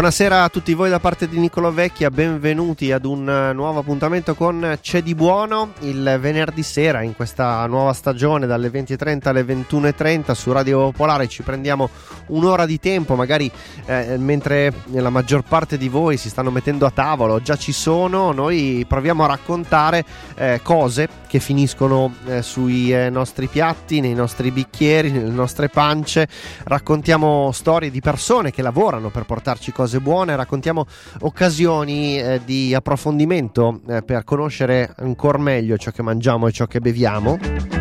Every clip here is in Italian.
Buonasera a tutti voi da parte di Nicolo Vecchia, benvenuti ad un nuovo appuntamento con C'è di buono. Il venerdì sera in questa nuova stagione dalle 20.30 alle 21.30 su Radio Popolare ci prendiamo un'ora di tempo, magari eh, mentre la maggior parte di voi si stanno mettendo a tavolo, già ci sono, noi proviamo a raccontare eh, cose che finiscono eh, sui eh, nostri piatti, nei nostri bicchieri, nelle nostre pance, raccontiamo storie di persone che lavorano per portarci cose buone, raccontiamo occasioni eh, di approfondimento eh, per conoscere ancora meglio ciò che mangiamo e ciò che beviamo.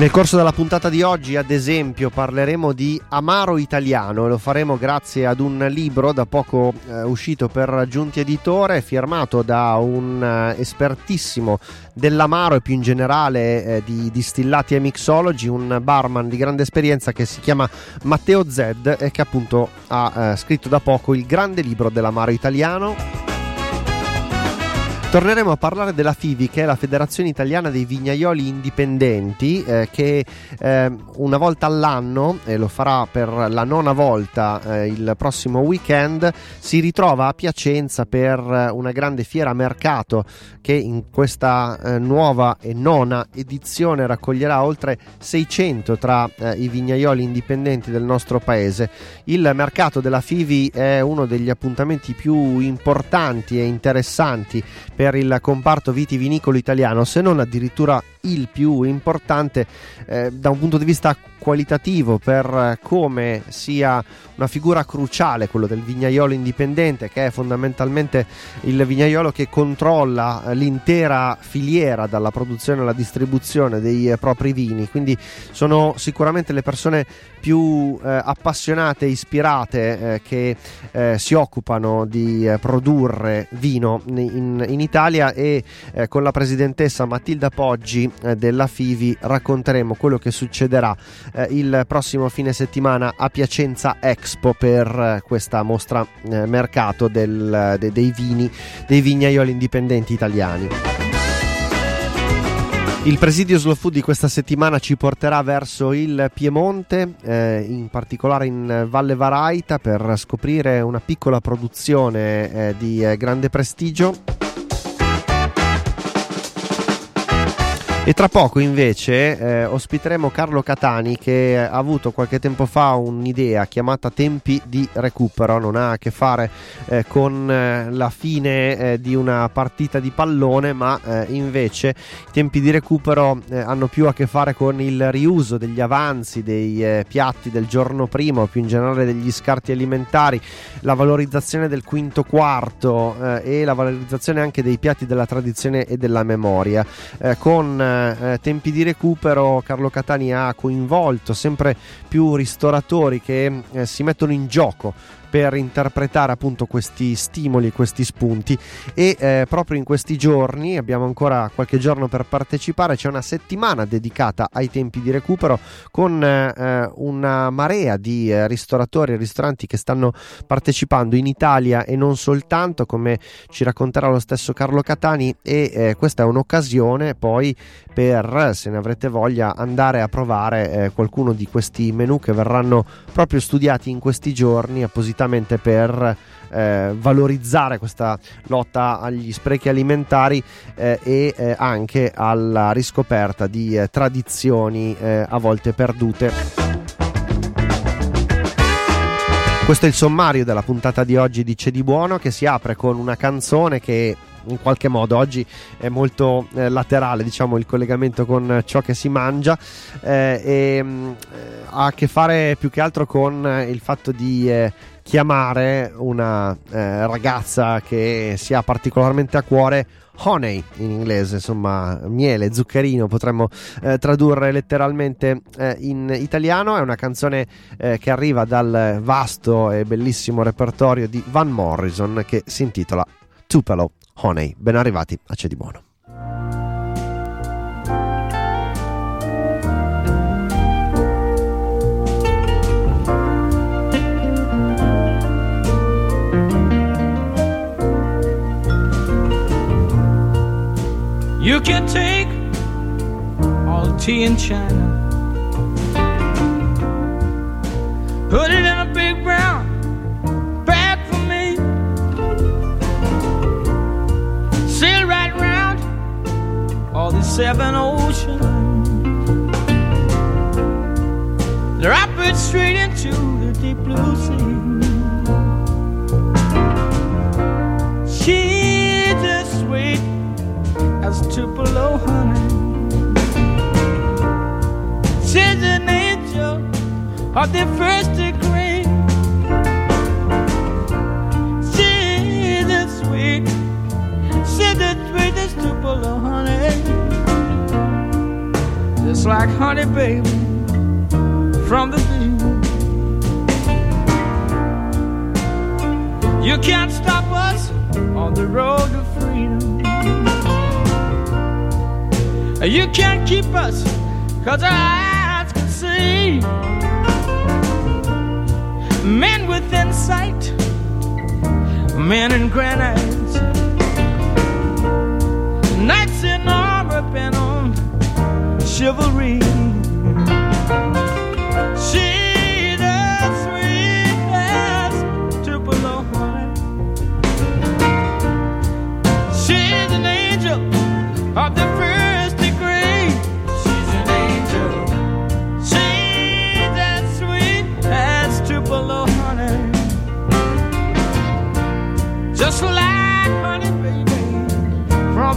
Nel corso della puntata di oggi, ad esempio, parleremo di amaro italiano e lo faremo grazie ad un libro da poco eh, uscito per Giunti Editore, firmato da un eh, espertissimo dell'amaro e più in generale eh, di distillati e mixology, un barman di grande esperienza che si chiama Matteo Zed e che appunto ha eh, scritto da poco il grande libro dell'amaro italiano. Torneremo a parlare della FIVI, che è la Federazione Italiana dei Vignaioli Indipendenti, eh, che eh, una volta all'anno, e lo farà per la nona volta eh, il prossimo weekend, si ritrova a Piacenza per eh, una grande fiera mercato che in questa eh, nuova e nona edizione raccoglierà oltre 600 tra eh, i vignaioli indipendenti del nostro paese. Il mercato della FIVI è uno degli appuntamenti più importanti e interessanti per il comparto vitivinicolo italiano, se non addirittura il più importante eh, da un punto di vista qualitativo per come sia una figura cruciale quello del vignaiolo indipendente che è fondamentalmente il vignaiolo che controlla l'intera filiera dalla produzione alla distribuzione dei propri vini. Quindi sono sicuramente le persone più eh, appassionate ispirate eh, che eh, si occupano di eh, produrre vino in, in Italia e eh, con la presidentessa Matilda Poggi eh, della FIVI racconteremo quello che succederà il prossimo fine settimana a Piacenza Expo per questa mostra mercato del, de, dei vini dei vignaioli indipendenti italiani. Il presidio Slow Food di questa settimana ci porterà verso il Piemonte, eh, in particolare in Valle Varaita, per scoprire una piccola produzione eh, di eh, grande prestigio. E tra poco invece eh, ospiteremo Carlo Catani che ha avuto qualche tempo fa un'idea chiamata tempi di recupero, non ha a che fare eh, con eh, la fine eh, di una partita di pallone, ma eh, invece i tempi di recupero eh, hanno più a che fare con il riuso degli avanzi, dei piatti del giorno prima o più in generale degli scarti alimentari, la valorizzazione del quinto quarto e la valorizzazione anche dei piatti della tradizione e della memoria. con eh, tempi di recupero Carlo Catani ha coinvolto sempre più ristoratori che eh, si mettono in gioco per interpretare appunto questi stimoli, questi spunti. E eh, proprio in questi giorni, abbiamo ancora qualche giorno per partecipare, c'è una settimana dedicata ai tempi di recupero con eh, una marea di eh, ristoratori e ristoranti che stanno partecipando in Italia e non soltanto, come ci racconterà lo stesso Carlo Catani. E eh, questa è un'occasione poi per, se ne avrete voglia, andare a provare eh, qualcuno di questi menù che verranno proprio studiati in questi giorni appositamente appositamente per eh, valorizzare questa lotta agli sprechi alimentari eh, e eh, anche alla riscoperta di eh, tradizioni eh, a volte perdute. Questo è il sommario della puntata di oggi di C'è di Buono che si apre con una canzone che in qualche modo oggi è molto eh, laterale diciamo il collegamento con ciò che si mangia eh, e mh, mm, ha a che fare più che altro con il fatto di eh, chiamare una eh, ragazza che si ha particolarmente a cuore honey in inglese, insomma miele, zuccherino, potremmo eh, tradurre letteralmente eh, in italiano. È una canzone eh, che arriva dal vasto e bellissimo repertorio di Van Morrison che si intitola Tupelo Honey. Ben arrivati a C'è di Buono. You can take all the tea in China, put it in a big brown bag for me, sail right round all the seven oceans, drop it straight into the deep blue sea. as Tupelo honey. She's an angel of the first degree. She's the sweet, she's the sweetest Tupelo honey. Just like honey, baby, from the bee. You can't stop us on the road to freedom. You can't keep us, cause our eyes can see. Men within sight, men in granite. Knights in armor bent on chivalry.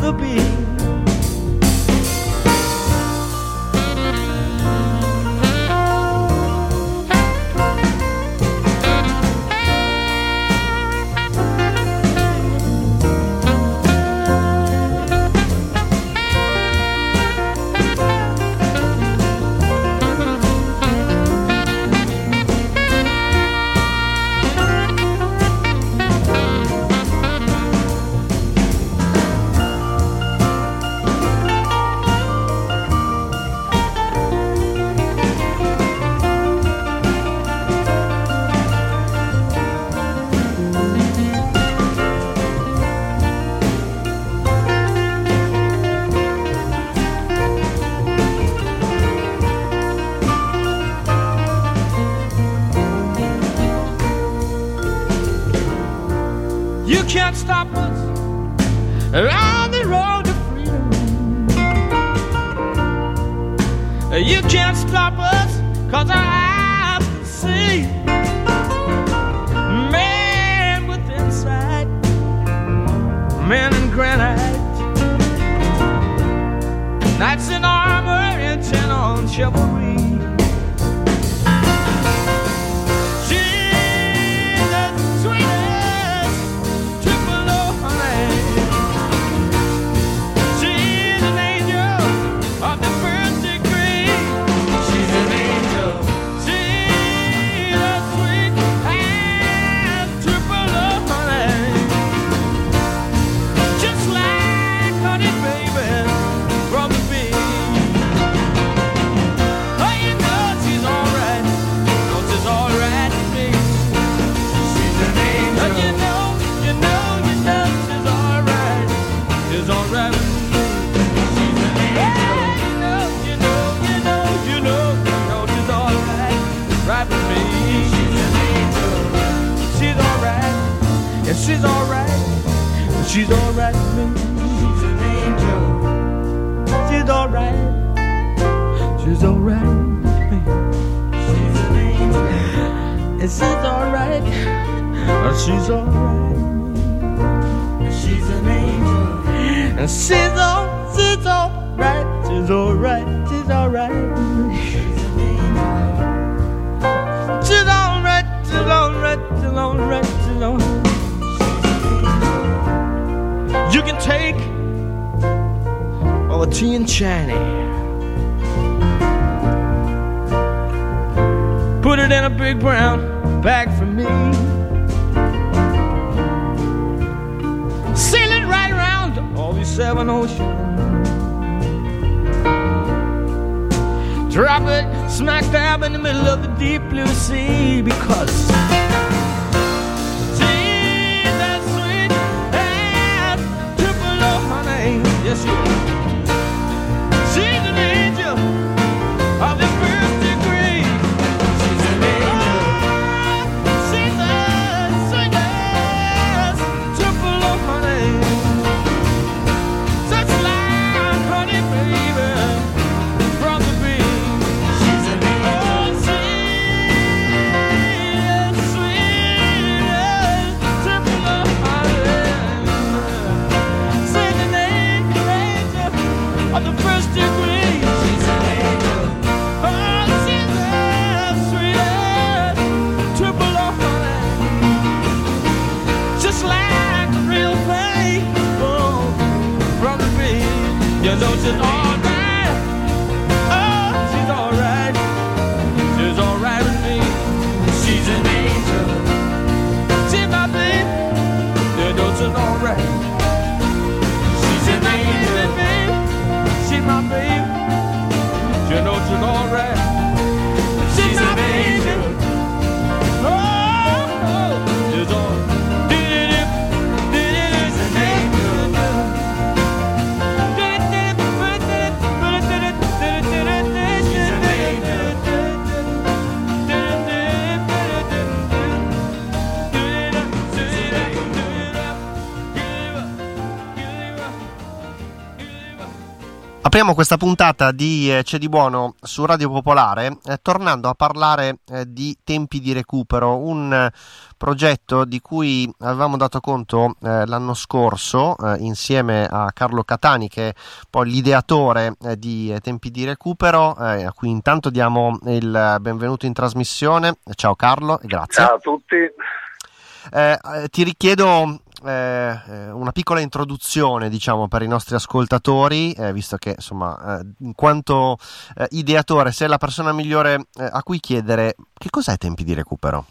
the beat. Apriamo questa puntata di eh, C'è di buono su Radio Popolare eh, tornando a parlare eh, di tempi di recupero, un eh, progetto di cui avevamo dato conto eh, l'anno scorso insieme a Carlo Catani che è poi l'ideatore di tempi di recupero, a cui intanto diamo il benvenuto in trasmissione. Ciao Carlo e grazie. Ciao a tutti. Eh, ti richiedo eh, eh, una piccola introduzione, diciamo, per i nostri ascoltatori, eh, visto che, insomma, eh, in quanto eh, ideatore, sei la persona migliore eh, a cui chiedere che cos'è Tempi di recupero.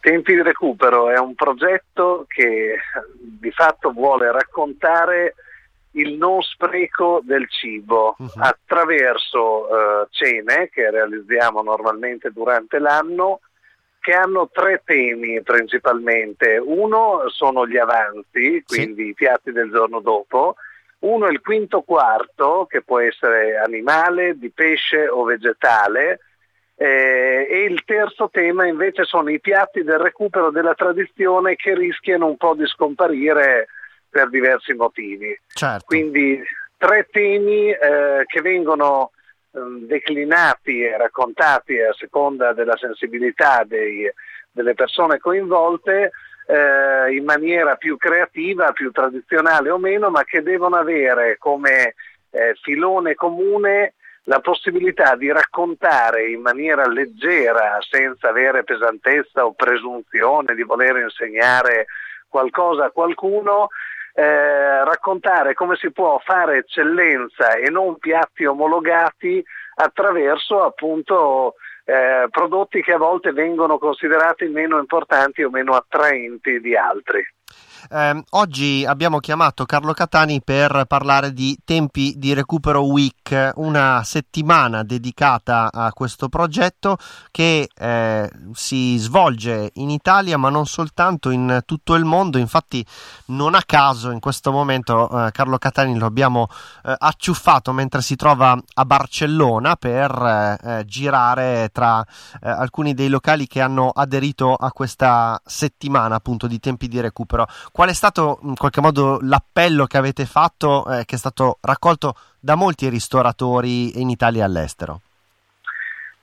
Tempi di recupero è un progetto che di fatto vuole raccontare il non spreco del cibo Mhm. attraverso cene che realizziamo normalmente durante l'anno che hanno tre temi principalmente. Uno sono gli avanzi, quindi i piatti del giorno dopo. Uno è il quinto quarto, che può essere animale, di pesce o vegetale. Eh, e il terzo tema invece sono i piatti del recupero della tradizione che rischiano un po' di scomparire per diversi motivi. Certo. Quindi tre temi eh, che vengono declinati e raccontati a seconda della sensibilità dei- delle persone coinvolte eh, in maniera più creativa, più tradizionale o meno, ma che devono avere come eh, filone comune la possibilità di raccontare in maniera leggera, senza avere pesantezza o presunzione di voler insegnare qualcosa a qualcuno, eh, raccontare come si può fare eccellenza e non piatti omologati attraverso appunto eh, prodotti che a volte vengono considerati meno importanti o meno attraenti di altri. Ehm, oggi abbiamo chiamato Carlo Catani per parlare di Tempi di Recupero Week, una settimana dedicata a questo progetto che eh, si svolge in Italia ma non soltanto in tutto il mondo. Infatti, non a caso in questo momento eh, Carlo Catani lo abbiamo eh, acciuffato mentre si trova a Barcellona per eh, eh, girare tra eh, alcuni dei locali che hanno aderito a questa settimana appunto di tempi di recupero. Qual è stato in qualche modo l'appello che avete fatto, eh, che è stato raccolto da molti ristoratori in Italia e all'estero?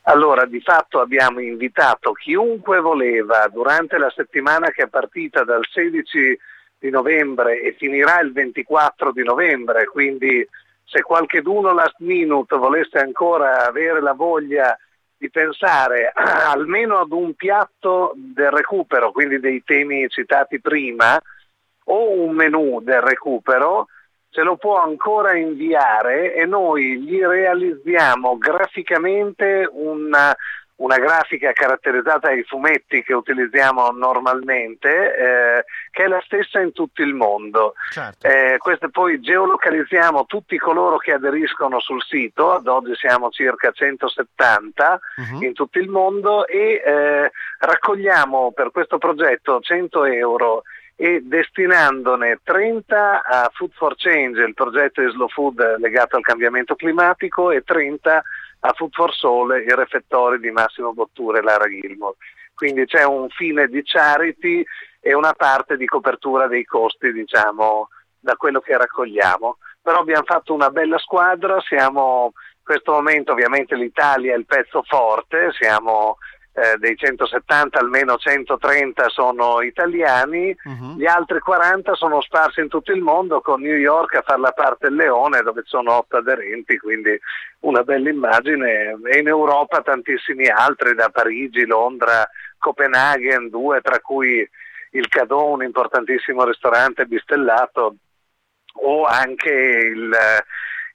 Allora, di fatto abbiamo invitato chiunque voleva durante la settimana che è partita dal 16 di novembre e finirà il 24 di novembre, quindi se qualcheduno last minute volesse ancora avere la voglia di pensare almeno ad un piatto del recupero, quindi dei temi citati prima, o un menù del recupero, ce lo può ancora inviare e noi gli realizziamo graficamente una, una grafica caratterizzata dai fumetti che utilizziamo normalmente, eh, che è la stessa in tutto il mondo. Certo. Eh, poi geolocalizziamo tutti coloro che aderiscono sul sito, ad oggi siamo circa 170 Mhm. in tutto il mondo e eh, raccogliamo per questo progetto 100 euro e destinandone 30 a Food for Change, il progetto di Slow Food legato al cambiamento climatico, e 30 a Food for Soul, i refettori di Massimo Botture e Lara Gilmore. Quindi c'è un fine di charity e una parte di copertura dei costi, diciamo, da quello che raccogliamo. Però abbiamo fatto una bella squadra, siamo in questo momento ovviamente l'Italia è il pezzo forte, siamo eh, dei 170 almeno 130 sono italiani, Mhm. gli altri 40 sono sparsi in tutto il mondo con New York a fare la parte del leone dove sono otto aderenti, quindi una bella immagine e in Europa tantissimi altri da Parigi, Londra, Copenaghen, due tra cui il Cadò, un importantissimo ristorante bistellato o anche il,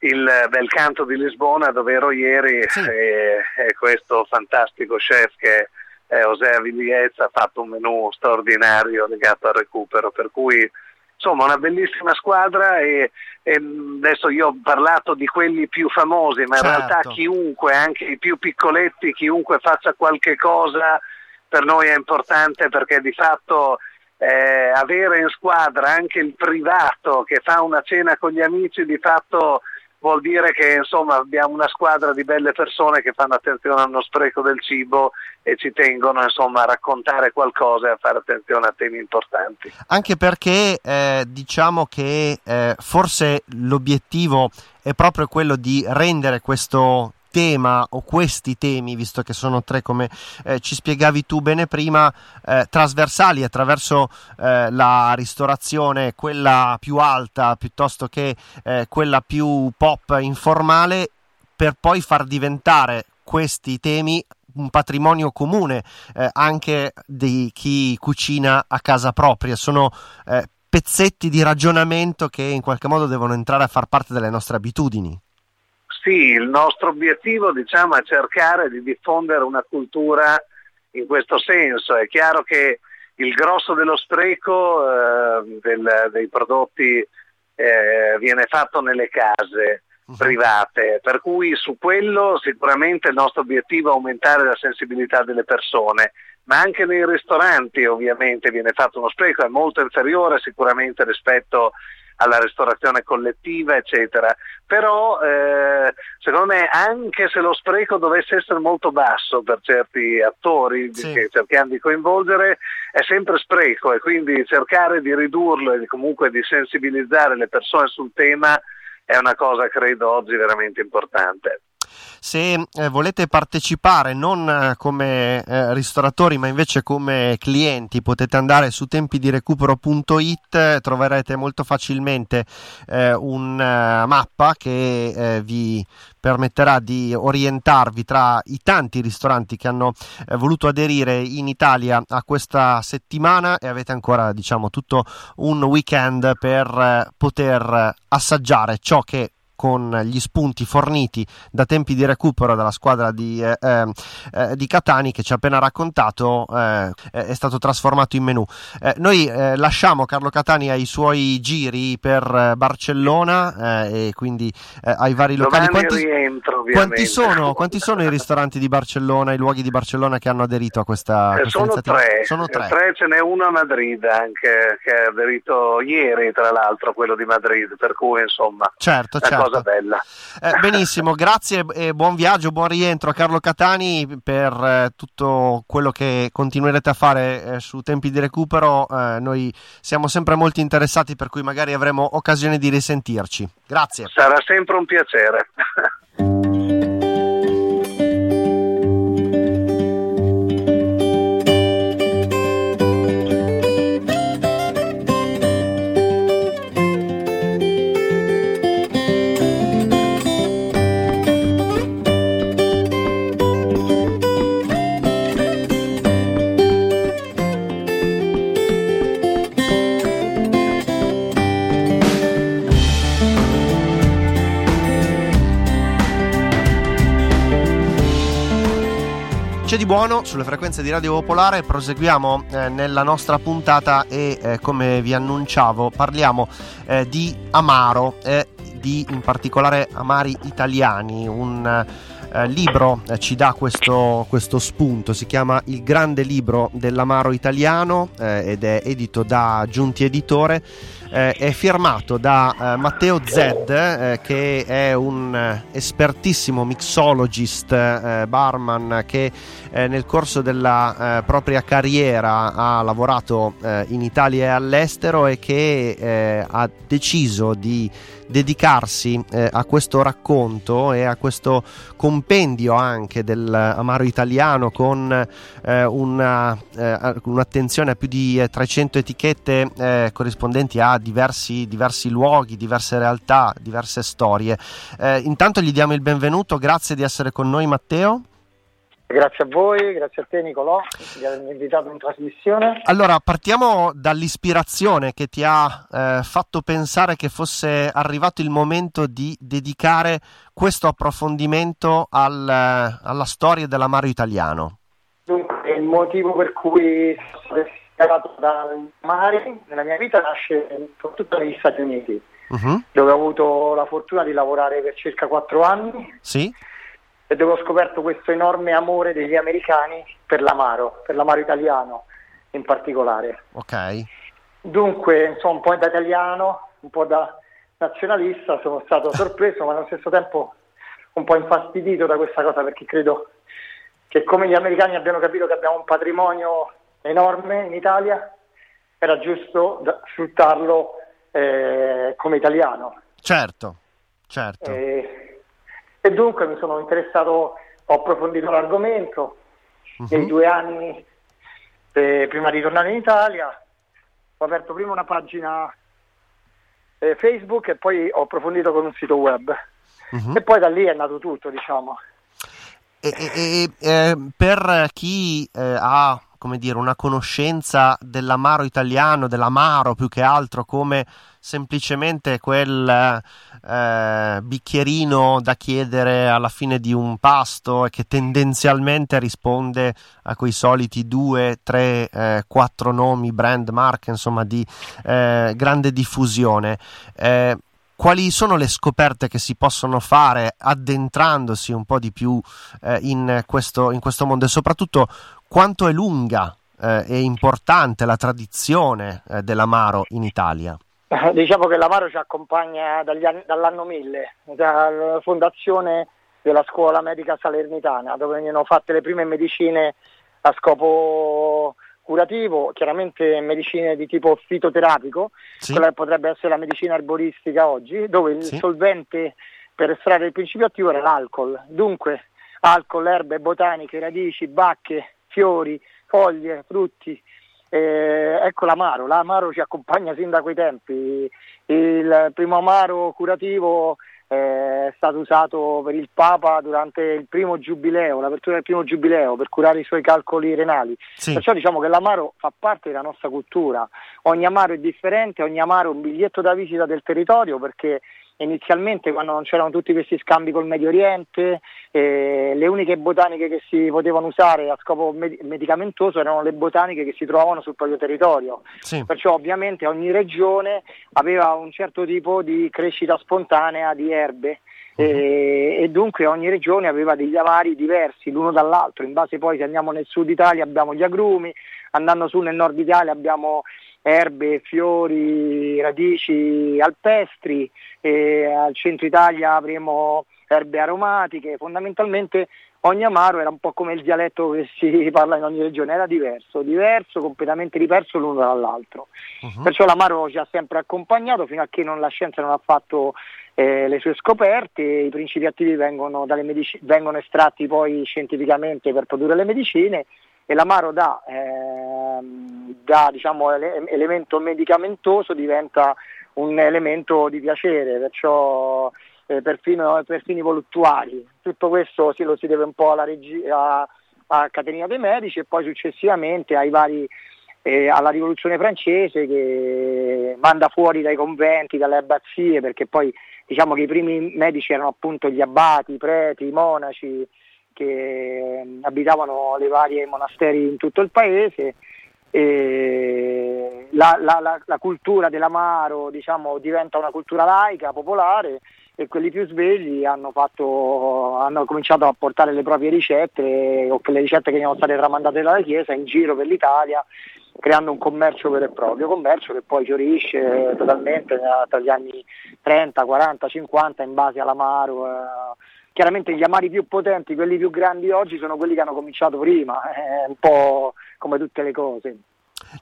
il Bel Canto di Lisbona dove ero ieri Sì. e, e questo fantastico chef che è José Avigliez ha fatto un menù straordinario legato al recupero per cui insomma una bellissima squadra e, e adesso io ho parlato di quelli più famosi, ma in Certo. realtà chiunque, anche i più piccoletti, chiunque faccia qualche cosa per noi è importante perché di fatto eh, avere in squadra anche il privato che fa una cena con gli amici di fatto vuol dire che insomma abbiamo una squadra di belle persone che fanno attenzione allo spreco del cibo e ci tengono insomma a raccontare qualcosa e a fare attenzione a temi importanti. Anche perché eh, diciamo che eh, forse l'obiettivo è proprio quello di rendere questo tema o questi temi, visto che sono tre come eh, ci spiegavi tu bene prima, eh, trasversali attraverso eh, la ristorazione, quella più alta piuttosto che eh, quella più pop informale, per poi far diventare questi temi un patrimonio comune eh, anche di chi cucina a casa propria. Sono eh, pezzetti di ragionamento che in qualche modo devono entrare a far parte delle nostre abitudini. Sì, il nostro obiettivo diciamo, è cercare di diffondere una cultura in questo senso. È chiaro che il grosso dello spreco eh, del- dei prodotti eh, viene fatto nelle case private, per cui su quello sicuramente il nostro obiettivo è aumentare la sensibilità delle persone, ma anche nei ristoranti ovviamente viene fatto uno spreco, è molto inferiore sicuramente rispetto alla ristorazione collettiva, eccetera. Però eh, secondo me anche se lo spreco dovesse essere molto basso per certi attori Sì. che cerchiamo di coinvolgere, è sempre spreco e quindi cercare di ridurlo e comunque di sensibilizzare le persone sul tema è una cosa credo oggi veramente importante. Se eh, volete partecipare non eh, come eh, ristoratori ma invece come clienti potete andare su tempidirecupero.it eh, troverete molto facilmente eh, una mappa che eh, vi permetterà di orientarvi tra i tanti ristoranti che hanno eh, voluto aderire in Italia a questa settimana e avete ancora diciamo tutto un weekend per eh, poter assaggiare ciò che con gli spunti forniti da tempi di recupero dalla squadra di, eh, eh, eh, di Catani che ci ha appena raccontato eh, è stato trasformato in menù. Eh, noi eh, lasciamo Carlo Catani ai suoi giri per eh, Barcellona e quindi ai vari locali. Quanti, rientro quanti sono, quanti sono i ristoranti di Barcellona, i luoghi di Barcellona che hanno aderito a questa, questa sono, iniziativa? tre. Sono tre. Tre, ce n'è uno a Madrid anche che ha aderito ieri tra l'altro quello di Madrid, per cui insomma Certo, è certo. Cosa bella. Eh, benissimo, grazie e buon viaggio, buon rientro a Carlo Catani per eh, tutto quello che continuerete a fare eh, su tempi di recupero. Eh, noi siamo sempre molto interessati, per cui magari avremo occasione di risentirci. Grazie. Sarà sempre un piacere. di buono sulle frequenze di Radio Popolare, proseguiamo eh, nella nostra puntata e eh, come vi annunciavo parliamo eh, di Amaro e di in particolare Amari Italiani, un eh, libro eh, ci dà questo, questo spunto, si chiama Il grande libro dell'Amaro italiano eh, ed è edito da Giunti Editore. Eh, è firmato da eh, Matteo Zed, eh, che è un eh, espertissimo mixologist, eh, barman che eh, nel corso della propria carriera ha lavorato in Italia e all'estero e che ha deciso di dedicarsi eh, a questo racconto e a questo compendio anche dell'amaro italiano con eh, una, eh, un'attenzione a più di eh, 300 etichette eh, corrispondenti a diversi, diversi luoghi, diverse realtà, diverse storie. Eh, intanto gli diamo il benvenuto, grazie di essere con noi Matteo. Grazie a voi, grazie a te Nicolò di avermi invitato in trasmissione. Allora, partiamo dall'ispirazione che ti ha eh, fatto pensare che fosse arrivato il momento di dedicare questo approfondimento al, alla storia dell'amaro italiano. Dunque, il motivo per cui sono ispirato dal mare nella mia vita nasce soprattutto negli Stati Uniti, Mhm. dove ho avuto la fortuna di lavorare per circa quattro anni Sì? E dove ho scoperto questo enorme amore degli americani per l'amaro, per l'amaro italiano in particolare. Ok. Dunque, insomma, un po' da italiano, un po' da nazionalista, sono stato sorpreso, ma allo stesso tempo un po' infastidito da questa cosa perché credo che come gli americani abbiano capito che abbiamo un patrimonio enorme in Italia, era giusto sfruttarlo eh, come italiano. Certo, certo. E, e dunque mi sono interessato, ho approfondito l'argomento nei Mhm. due anni eh, prima di tornare in Italia. Ho aperto prima una pagina eh, Facebook e poi ho approfondito con un sito web. Mhm. E poi da lì è nato tutto, diciamo. E, e- e- eh, per chi eh, ha come dire, una conoscenza dell'amaro italiano, dell'amaro più che altro come semplicemente quel eh, bicchierino da chiedere alla fine di un pasto e che tendenzialmente risponde a quei soliti due, tre, eh, quattro nomi, brand, marche, insomma, di eh, grande diffusione. Eh, quali sono le scoperte che si possono fare addentrandosi un po' di più eh, in, questo, in questo mondo e soprattutto quanto è lunga eh, e importante la tradizione eh, dell'amaro in Italia? Eh, Diciamo che l'Amaro ci accompagna anni- dall'anno 1000, dalla fondazione della scuola medica salernitana, dove venivano fatte le prime medicine a scopo curativo, chiaramente medicine di tipo fitoterapico, Sì? quella che potrebbe essere la medicina erboristica oggi, dove il Sì. solvente per estrarre il principio attivo era l'alcol. Dunque, alcol, erbe, botaniche, radici, bacche, fiori, foglie, frutti. Eh, ecco l'amaro, l'amaro ci accompagna sin da quei tempi. Il primo amaro curativo è stato usato per il Papa durante il primo giubileo, l'apertura del primo giubileo per curare i suoi calcoli renali. Sì. Perciò diciamo che l'amaro fa parte della nostra cultura. Ogni amaro è differente, ogni amaro è un biglietto da visita del territorio perché inizialmente quando non c'erano tutti questi scambi col Medio Oriente, eh, le uniche botaniche che si potevano usare a scopo med- medicamentoso erano le botaniche che si trovavano sul proprio territorio. Sì. Perciò ovviamente ogni regione aveva un certo tipo di crescita spontanea di erbe e, e dunque ogni regione aveva degli avari diversi l'uno dall'altro. In base poi se andiamo nel sud Italia abbiamo gli agrumi, andando su nel nord Italia abbiamo erbe, fiori, radici alpestri, e al centro Italia avremo erbe aromatiche, fondamentalmente ogni amaro era un po' come il dialetto che si parla in ogni regione, era diverso, diverso, completamente diverso l'uno dall'altro. Mhm. Perciò l'amaro ci ha sempre accompagnato fino a che non- la scienza non ha fatto eh, le sue scoperte, i principi attivi vengono, dalle medici- vengono estratti poi scientificamente per produrre le medicine e l'amaro da, ehm, da, diciamo, ele- elemento medicamentoso diventa un elemento di piacere, perciò eh, perfino per fini voluttuari. Tutto questo si, lo si deve un po' alla regi- a, Caterina dei Medici e poi successivamente ai vari eh, alla rivoluzione francese che manda fuori dai conventi, dalle abbazie, perché poi diciamo che i primi medici erano appunto gli abbati, i preti, i monaci che eh, abitavano le varie monasteri in tutto il paese. La, la- la- la cultura dell'amaro diciamo, diventa una cultura laica, popolare e quelli più svegli hanno, fatto, hanno cominciato a portare le proprie ricette o quelle ricette che erano state tramandate dalla Chiesa in giro per l'Italia creando un commercio vero e proprio, commercio che poi fiorisce totalmente tra gli anni 30, 40, 50 in base all'amaro. eh. Chiaramente gli amari più potenti, quelli più grandi oggi sono quelli che hanno cominciato prima, è un po' come tutte le cose.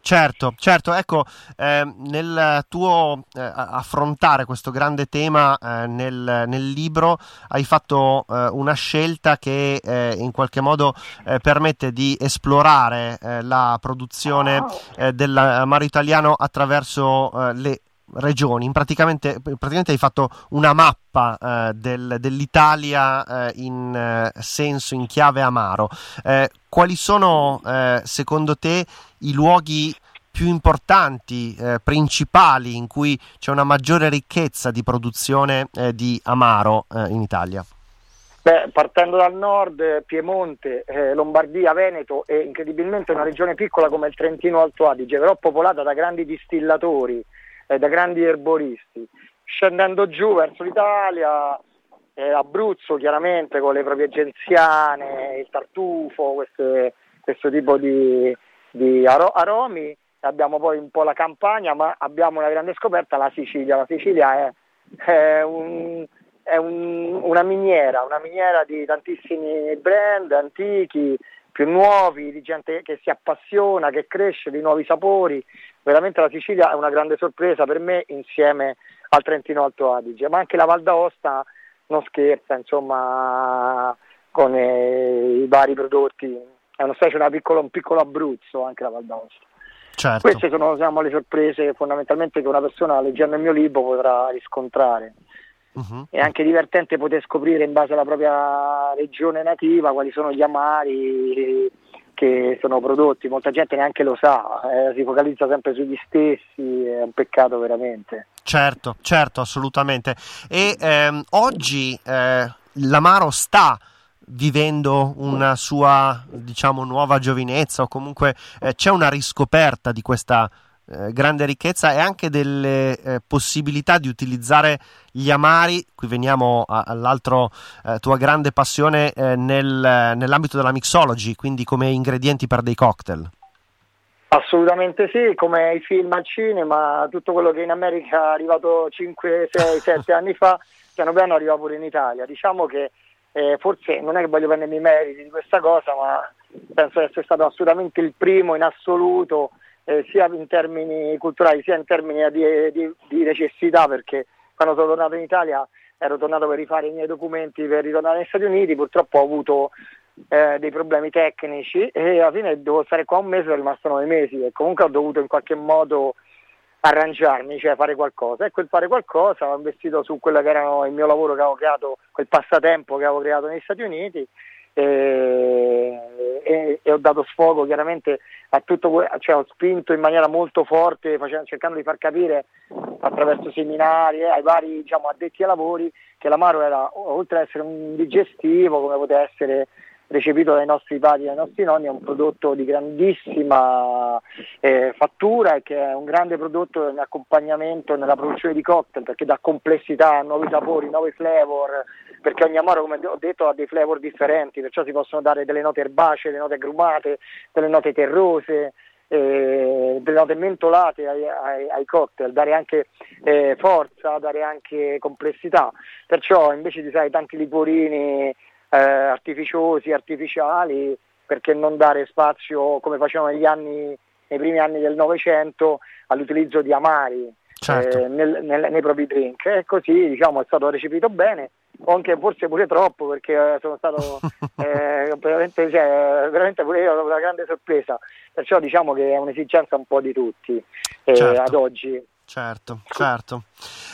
Certo, certo, ecco, eh, nel tuo eh, affrontare questo grande tema eh, nel, nel libro hai fatto eh, una scelta che eh, in qualche modo eh, permette di esplorare eh, la produzione eh, dell'amaro italiano attraverso eh, le regioni. Praticamente, praticamente hai fatto una mappa eh, del- dell'Italia eh, in eh, senso, in chiave amaro. Eh, quali sono eh, secondo te i luoghi più importanti, eh, principali, in cui c'è una maggiore ricchezza di produzione eh, di amaro eh, in Italia? Beh, partendo dal nord, Piemonte, Lombardia, Veneto e incredibilmente una regione piccola come il Trentino Alto Adige, però popolata da grandi distillatori, eh, da grandi erboristi. Scendendo giù verso l'Italia, eh, Abruzzo chiaramente con le proprie genziane, il tartufo, queste, questo tipo di, di aro- aromi, abbiamo poi un po' la Campania, ma abbiamo una grande scoperta, la Sicilia. La Sicilia è, è un è un, una miniera, una miniera di tantissimi brand antichi, più nuovi, di gente che si appassiona, che cresce, di nuovi sapori. Veramente la Sicilia è una grande sorpresa per me insieme al Trentino Alto Adige, ma anche la Val d'Aosta non scherza, insomma, con eh, i vari prodotti. È una specie di un piccolo Abruzzo anche la Val d'Aosta. Certo. Queste sono diciamo, le sorprese fondamentalmente che una persona leggendo il mio libro potrà riscontrare. Uh-huh. È anche divertente poter scoprire in base alla propria regione nativa quali sono gli amari che sono prodotti, molta gente neanche lo sa, eh, si focalizza sempre sugli stessi, è un peccato veramente. Certo, certo, assolutamente. E ehm, oggi eh, l'Amaro sta vivendo una sua diciamo nuova giovinezza o comunque eh, c'è una riscoperta di questa eh, grande ricchezza e anche delle eh, possibilità di utilizzare gli amari, qui veniamo a, all'altra eh, tua grande passione eh, nel, nell'ambito della mixology, quindi come ingredienti per dei cocktail. Assolutamente sì, come i film al cinema, tutto quello che in America è arrivato 5, 6, 7 anni fa, piano piano arriva pure in Italia. Diciamo che eh, forse non è che voglio prendermi i meriti di questa cosa, ma penso di essere stato assolutamente il primo in assoluto eh, sia in termini culturali sia in termini di, di, di, necessità perché quando sono tornato in Italia ero tornato per rifare i miei documenti per ritornare negli Stati Uniti, purtroppo ho avuto eh, dei problemi tecnici e alla fine devo stare qua un mese, sono rimasto nove mesi e comunque ho dovuto in qualche modo arrangiarmi, cioè fare qualcosa. E quel fare qualcosa ho investito su quello che era il mio lavoro che avevo creato, quel passatempo che avevo creato negli Stati Uniti e, e, e ho dato sfogo chiaramente a tutto, cioè ho spinto in maniera molto forte facendo, cercando di far capire attraverso seminari eh, ai vari diciamo, addetti ai lavori che l'amaro era oltre ad essere un digestivo come poteva essere recepito dai nostri padri e dai nostri nonni, è un prodotto di grandissima eh, fattura e che è un grande prodotto in accompagnamento nella produzione di cocktail perché dà complessità, nuovi sapori, nuovi flavor, perché ogni amaro, come ho detto, ha dei flavor differenti, perciò si possono dare delle note erbacee, delle note agrumate, delle note terrose, eh, delle note mentolate ai, ai, ai cocktail, dare anche eh, forza, dare anche complessità. Perciò invece di sai, tanti liquorini eh, artificiosi, artificiali, perché non dare spazio come facevano negli anni, nei primi anni del Novecento all'utilizzo di amari certo. eh, nel, nel, nei propri drink e così diciamo, è stato recepito bene o anche forse pure troppo perché sono stato eh, veramente, cioè, veramente pure io una grande sorpresa perciò diciamo che è un'esigenza un po' di tutti eh, certo. ad oggi Certo, certo.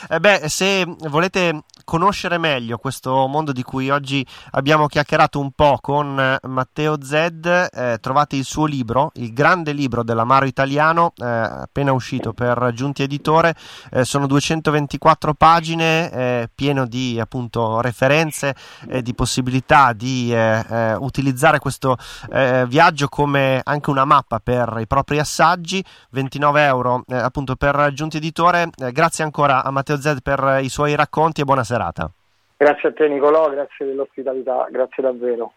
Eh beh, se volete conoscere meglio questo mondo di cui oggi abbiamo chiacchierato un po' con eh, Matteo Zed, eh, trovate il suo libro, il grande libro dell'amaro italiano, eh, appena uscito per Giunti Editore, eh, sono 224 pagine, eh, pieno di appunto referenze e di possibilità di utilizzare questo viaggio come anche una mappa per i propri assaggi, 29 euro appunto per Giunti Editore, grazie ancora a Matteo Zed per i suoi racconti e buona serata. Grazie a te Nicolò, grazie dell'ospitalità, grazie davvero.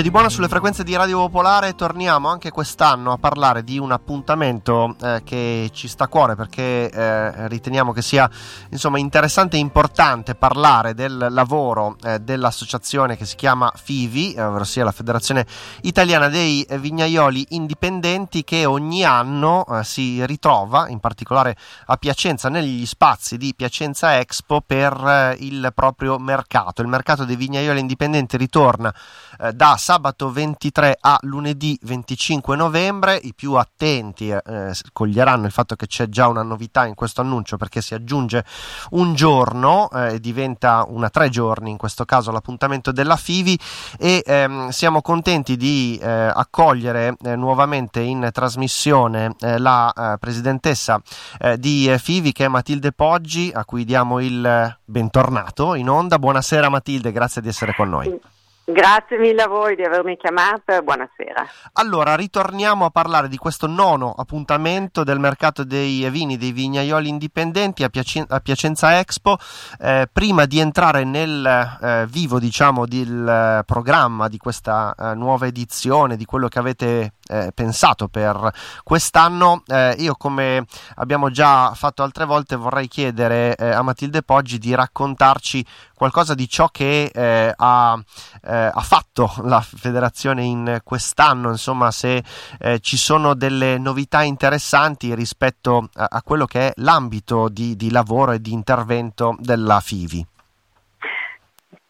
C'è di buono sulle frequenze di Radio Popolare, torniamo anche quest'anno a parlare di un appuntamento eh, che ci sta a cuore perché eh, riteniamo che sia insomma, interessante e importante parlare del lavoro eh, dell'associazione che si chiama FIVI, eh, ovvero sia la Federazione Italiana dei Vignaioli Indipendenti che ogni anno eh, si ritrova, in particolare a Piacenza, negli spazi di Piacenza Expo per eh, il proprio mercato. Il mercato dei vignaioli indipendenti ritorna da sabato 23 a lunedì 25 novembre. I più attenti eh, coglieranno il fatto che c'è già una novità in questo annuncio perché si aggiunge un giorno e eh, diventa una tre giorni in questo caso l'appuntamento della FIVI e ehm, siamo contenti di eh, accogliere eh, nuovamente in trasmissione eh, la eh, presidentessa di FIVI che è Matilde Poggi a cui diamo il bentornato in onda. Buonasera Matilde, grazie di essere con noi. Grazie mille a voi di avermi chiamato buonasera. Allora, ritorniamo a parlare di questo nono appuntamento del mercato dei vini, dei vignaioli indipendenti a, Piac- a Piacenza Expo. Eh, prima di entrare nel eh, vivo, diciamo, del eh, programma di questa eh, nuova edizione, di quello che avete eh, pensato per quest'anno, eh, io come abbiamo già fatto altre volte vorrei chiedere a Matilde Poggi di raccontarci qualcosa di ciò che ha eh, ha fatto la federazione in quest'anno, insomma se eh, ci sono delle novità interessanti rispetto a, a quello che è l'ambito di, di, lavoro e di intervento della FIVI.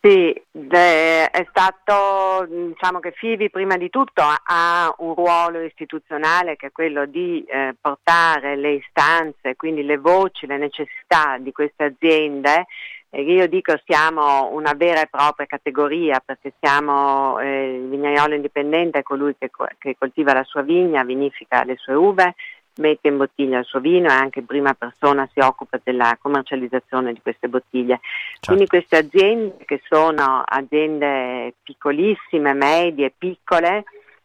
Sì, è stato, diciamo che FIVI prima di tutto ha un ruolo istituzionale che è quello di eh, portare le istanze, quindi le voci, le necessità di queste aziende io dico siamo una vera e propria categoria perché siamo eh, il vignaiolo indipendente, è colui che, che, coltiva la sua vigna, vinifica le sue uve, mette in bottiglia il suo vino e anche in prima persona si occupa della commercializzazione di queste bottiglie. Certo. Quindi queste aziende che sono aziende piccolissime, medie, piccole,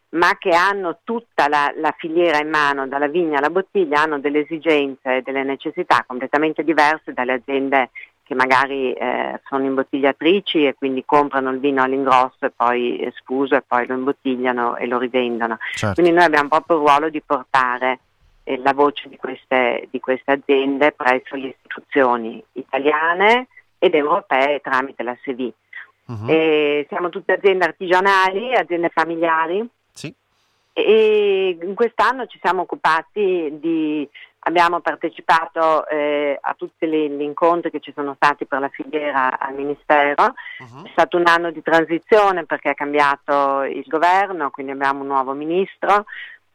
ma che hanno tutta la, la, filiera in mano, dalla vigna alla bottiglia, hanno delle esigenze e delle necessità completamente diverse dalle aziende che magari eh, sono imbottigliatrici e quindi comprano il vino all'ingrosso e poi sfuso e poi lo imbottigliano e lo rivendono. Certo. Quindi noi abbiamo proprio il ruolo di portare eh, la voce di queste, di queste aziende presso le istituzioni italiane ed europee tramite la SEVI. Uh-huh. siamo tutte aziende artigianali, aziende familiari sì. E in quest'anno ci siamo occupati di Abbiamo partecipato eh, a tutti gli incontri che ci sono stati per la filiera al Ministero. Uh-huh. È stato un anno di transizione perché è cambiato il governo, quindi abbiamo un nuovo ministro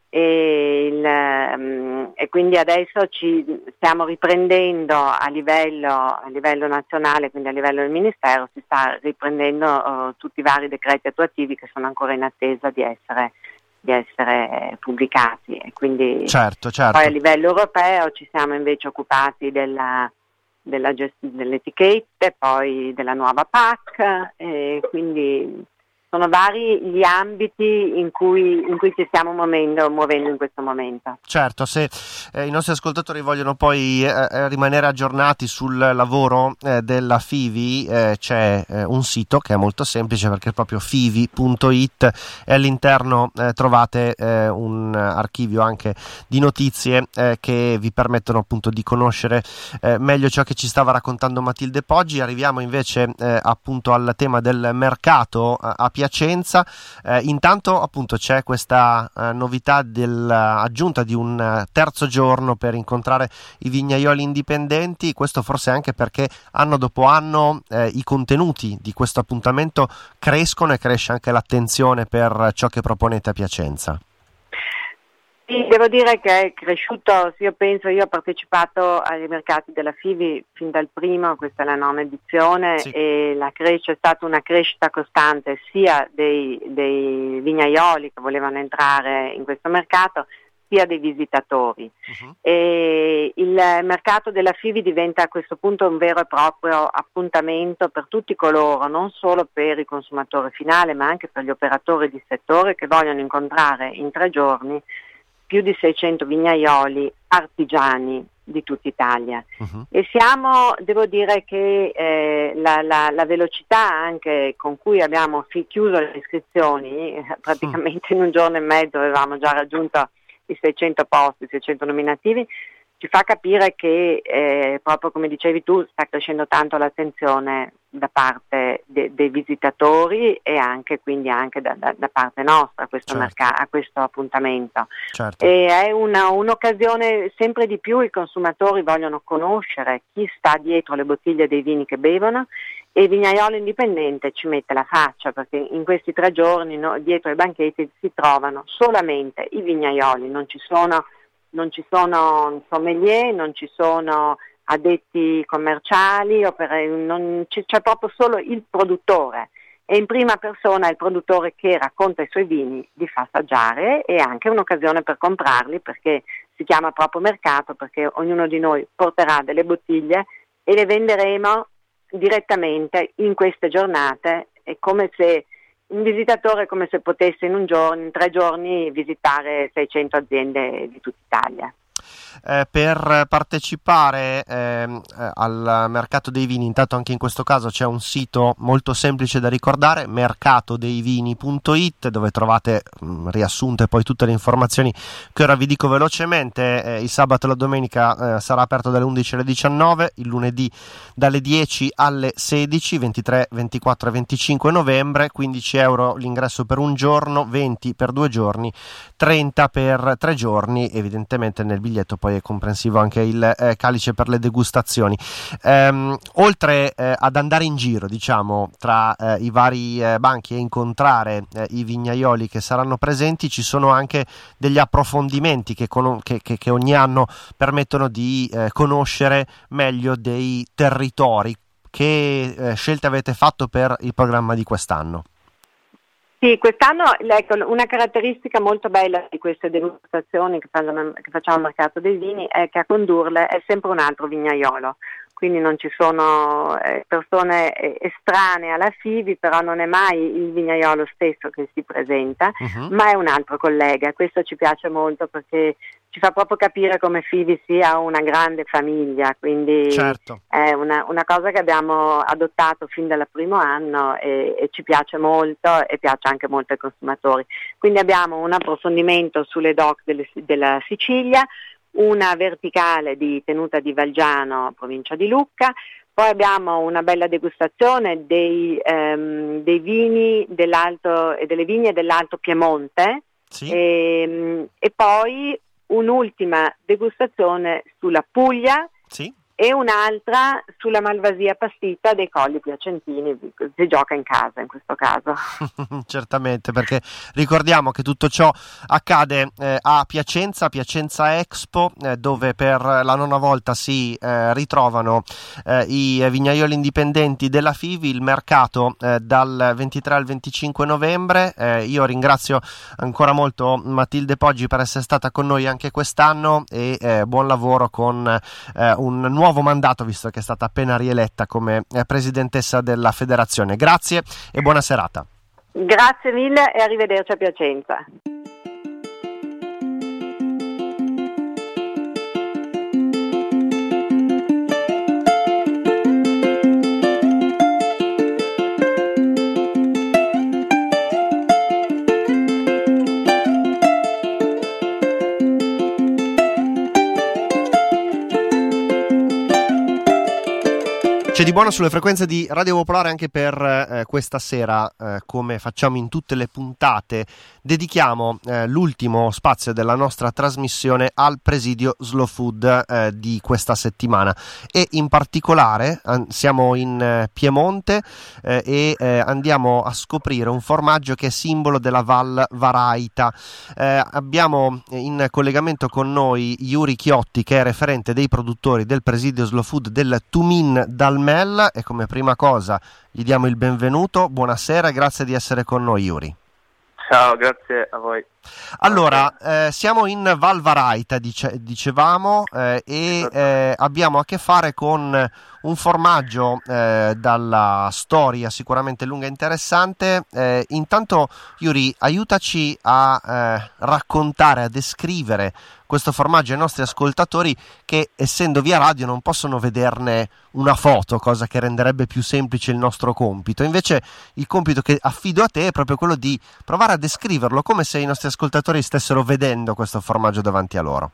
e, il, um, e quindi adesso ci stiamo riprendendo a livello, a livello, nazionale, quindi a livello del Ministero, si sta riprendendo uh, tutti i vari decreti attuativi che sono ancora in attesa di essere di essere pubblicati e quindi certo, certo. poi a livello europeo ci siamo invece occupati della, della gest- delle etichette, poi della nuova PAC e quindi sono vari gli ambiti in cui, in cui ci stiamo muovendo, muovendo, in questo momento. Certo, se eh, i nostri ascoltatori vogliono poi eh, eh rimanere aggiornati sul lavoro eh, della FIVI, eh, c'è eh, un sito che è molto semplice perché è proprio fivi.it e all'interno trovate un archivio anche di notizie che vi permettono appunto di conoscere meglio ciò che ci stava raccontando Matilde Poggi. Arriviamo invece appunto al tema del mercato a Piacenza. Eh, intanto appunto c'è questa eh, novità dell'aggiunta di un eh, terzo giorno per incontrare i vignaioli indipendenti, questo forse anche perché anno dopo anno eh, i contenuti di questo appuntamento crescono e cresce anche l'attenzione per ciò che proponete a Piacenza. Sì, devo dire che è cresciuto, io penso, io ho partecipato ai mercati della FIVI fin dal primo, questa è la nona edizione sì. e la crescita è stata una crescita costante sia dei, dei, vignaioli che volevano entrare in questo mercato sia dei visitatori. Uh-huh. il mercato della FIVI diventa a questo punto un vero e proprio appuntamento per tutti coloro, non solo per il consumatore finale ma anche per gli operatori di settore che vogliono incontrare in tre giorni più di 600 vignaioli artigiani di tutta Italia Mhm. e siamo, devo dire che eh, la, la- la velocità anche con cui abbiamo fi- chiuso le iscrizioni, eh, praticamente in un giorno e mezzo avevamo già raggiunto i 600 posti, i 600 nominativi, ci fa capire che eh, proprio come dicevi tu sta crescendo tanto l'attenzione da parte de- dei visitatori e anche quindi anche da, da- da parte nostra a questo, Certo. merca- a questo appuntamento. Certo. E è una- un'occasione, sempre di più i consumatori vogliono conoscere chi sta dietro le bottiglie dei vini che bevono e il vignaiolo indipendente ci mette la faccia perché in questi tre giorni no, dietro ai banchetti si trovano solamente i vignaioli, non ci sono, non ci sono sommelier, non ci sono addetti commerciali, non c'è proprio solo il produttore e in prima persona il produttore che racconta i suoi vini, li fa assaggiare e anche un'occasione per comprarli perché si chiama proprio mercato perché ognuno di noi porterà delle bottiglie e le venderemo direttamente in queste giornate. È come se un visitatore come se potesse in un giorno, in tre giorni visitare 600 aziende di tutta Italia. Eh, per partecipare ehm, eh, al mercato dei vini, intanto anche in questo caso c'è un sito molto semplice da ricordare, mercatodeivini.it, dove trovate mh, riassunte poi tutte le informazioni che ora vi dico velocemente. Eh, il sabato e la domenica eh, sarà aperto dalle 11 alle 19, il lunedì dalle 10 alle 16, 23, 24 e 25 novembre, 15 euro l'ingresso per un giorno, 20 per due giorni, 30 per tre giorni, evidentemente nel biglietto poi è comprensivo anche il eh, calice per le degustazioni. Ehm, oltre eh, ad andare in giro, diciamo, tra eh, i vari eh, banchi e incontrare eh, i vignaioli che saranno presenti, ci sono anche degli approfondimenti che, cono- che- che- che ogni anno permettono di eh, conoscere meglio dei territori. Che scelte avete fatto per il programma di quest'anno? Sì, quest'anno ecco, una caratteristica molto bella di queste degustazioni che facciamo, che facciamo al mercato dei vini è che a condurle è sempre un altro vignaiolo, quindi non ci sono eh, persone eh, estranee alla FIVI, però non è mai il vignaiolo stesso che si presenta, Mhm. ma è un altro collega. Questo ci piace molto perché ci fa proprio capire come FIVI sia una grande famiglia, quindi Certo. è una, una cosa che abbiamo adottato fin dal primo anno e, e ci piace molto e piace anche molto ai consumatori. Quindi abbiamo un approfondimento sulle doc delle- della Sicilia, una verticale di tenuta di Valgiano, provincia di Lucca, poi abbiamo una bella degustazione dei, ehm, dei vini dell'alto e delle vigne dell'Alto Piemonte Sì. ehm, e poi un'ultima degustazione sulla Puglia Sì. E un'altra sulla Malvasia Pastita dei Colli Piacentini, si gioca in casa in questo caso. Certamente, perché ricordiamo che tutto ciò accade eh, a Piacenza, Piacenza Expo, eh, dove per la nona volta si eh, ritrovano eh, i vignaioli indipendenti della FIVI, il mercato eh, dal 23 al 25 novembre. Eh, io ringrazio ancora molto Matilde Poggi per essere stata con noi anche quest'anno e buon lavoro con un nuovo mandato, visto che è stata appena rieletta come eh, presidentessa della federazione. Grazie e buona serata. Grazie mille e arrivederci a Piacenza. C'è di buono sulle frequenze di Radio Popolare anche per eh, questa sera, eh, come facciamo in tutte le puntate, dedichiamo eh, l'ultimo spazio della nostra trasmissione al presidio Slow Food eh, di questa settimana e in particolare an- siamo in eh, Piemonte eh, e andiamo a scoprire un formaggio che è simbolo della Val Varaita. Abbiamo in collegamento con noi Yuri Chiotti che è referente dei produttori del presidio Slow Food del Tumin Dalmel e come prima cosa gli diamo il benvenuto. Buonasera grazie di essere con noi Yuri. Ciao, grazie a voi. Allora, eh, siamo in Val Varaita, dice- dicevamo, eh, e eh, abbiamo a che fare con un formaggio eh, dalla storia sicuramente lunga e interessante. Eh, intanto, Yuri, aiutaci a eh, raccontare, a descrivere questo formaggio ai nostri ascoltatori che, essendo via radio, non possono vederne una foto, cosa che renderebbe più semplice il nostro compito. Invece, il compito che affido a te è proprio quello di provare a descriverlo come se i nostri ascoltatori stessero vedendo questo formaggio davanti a loro.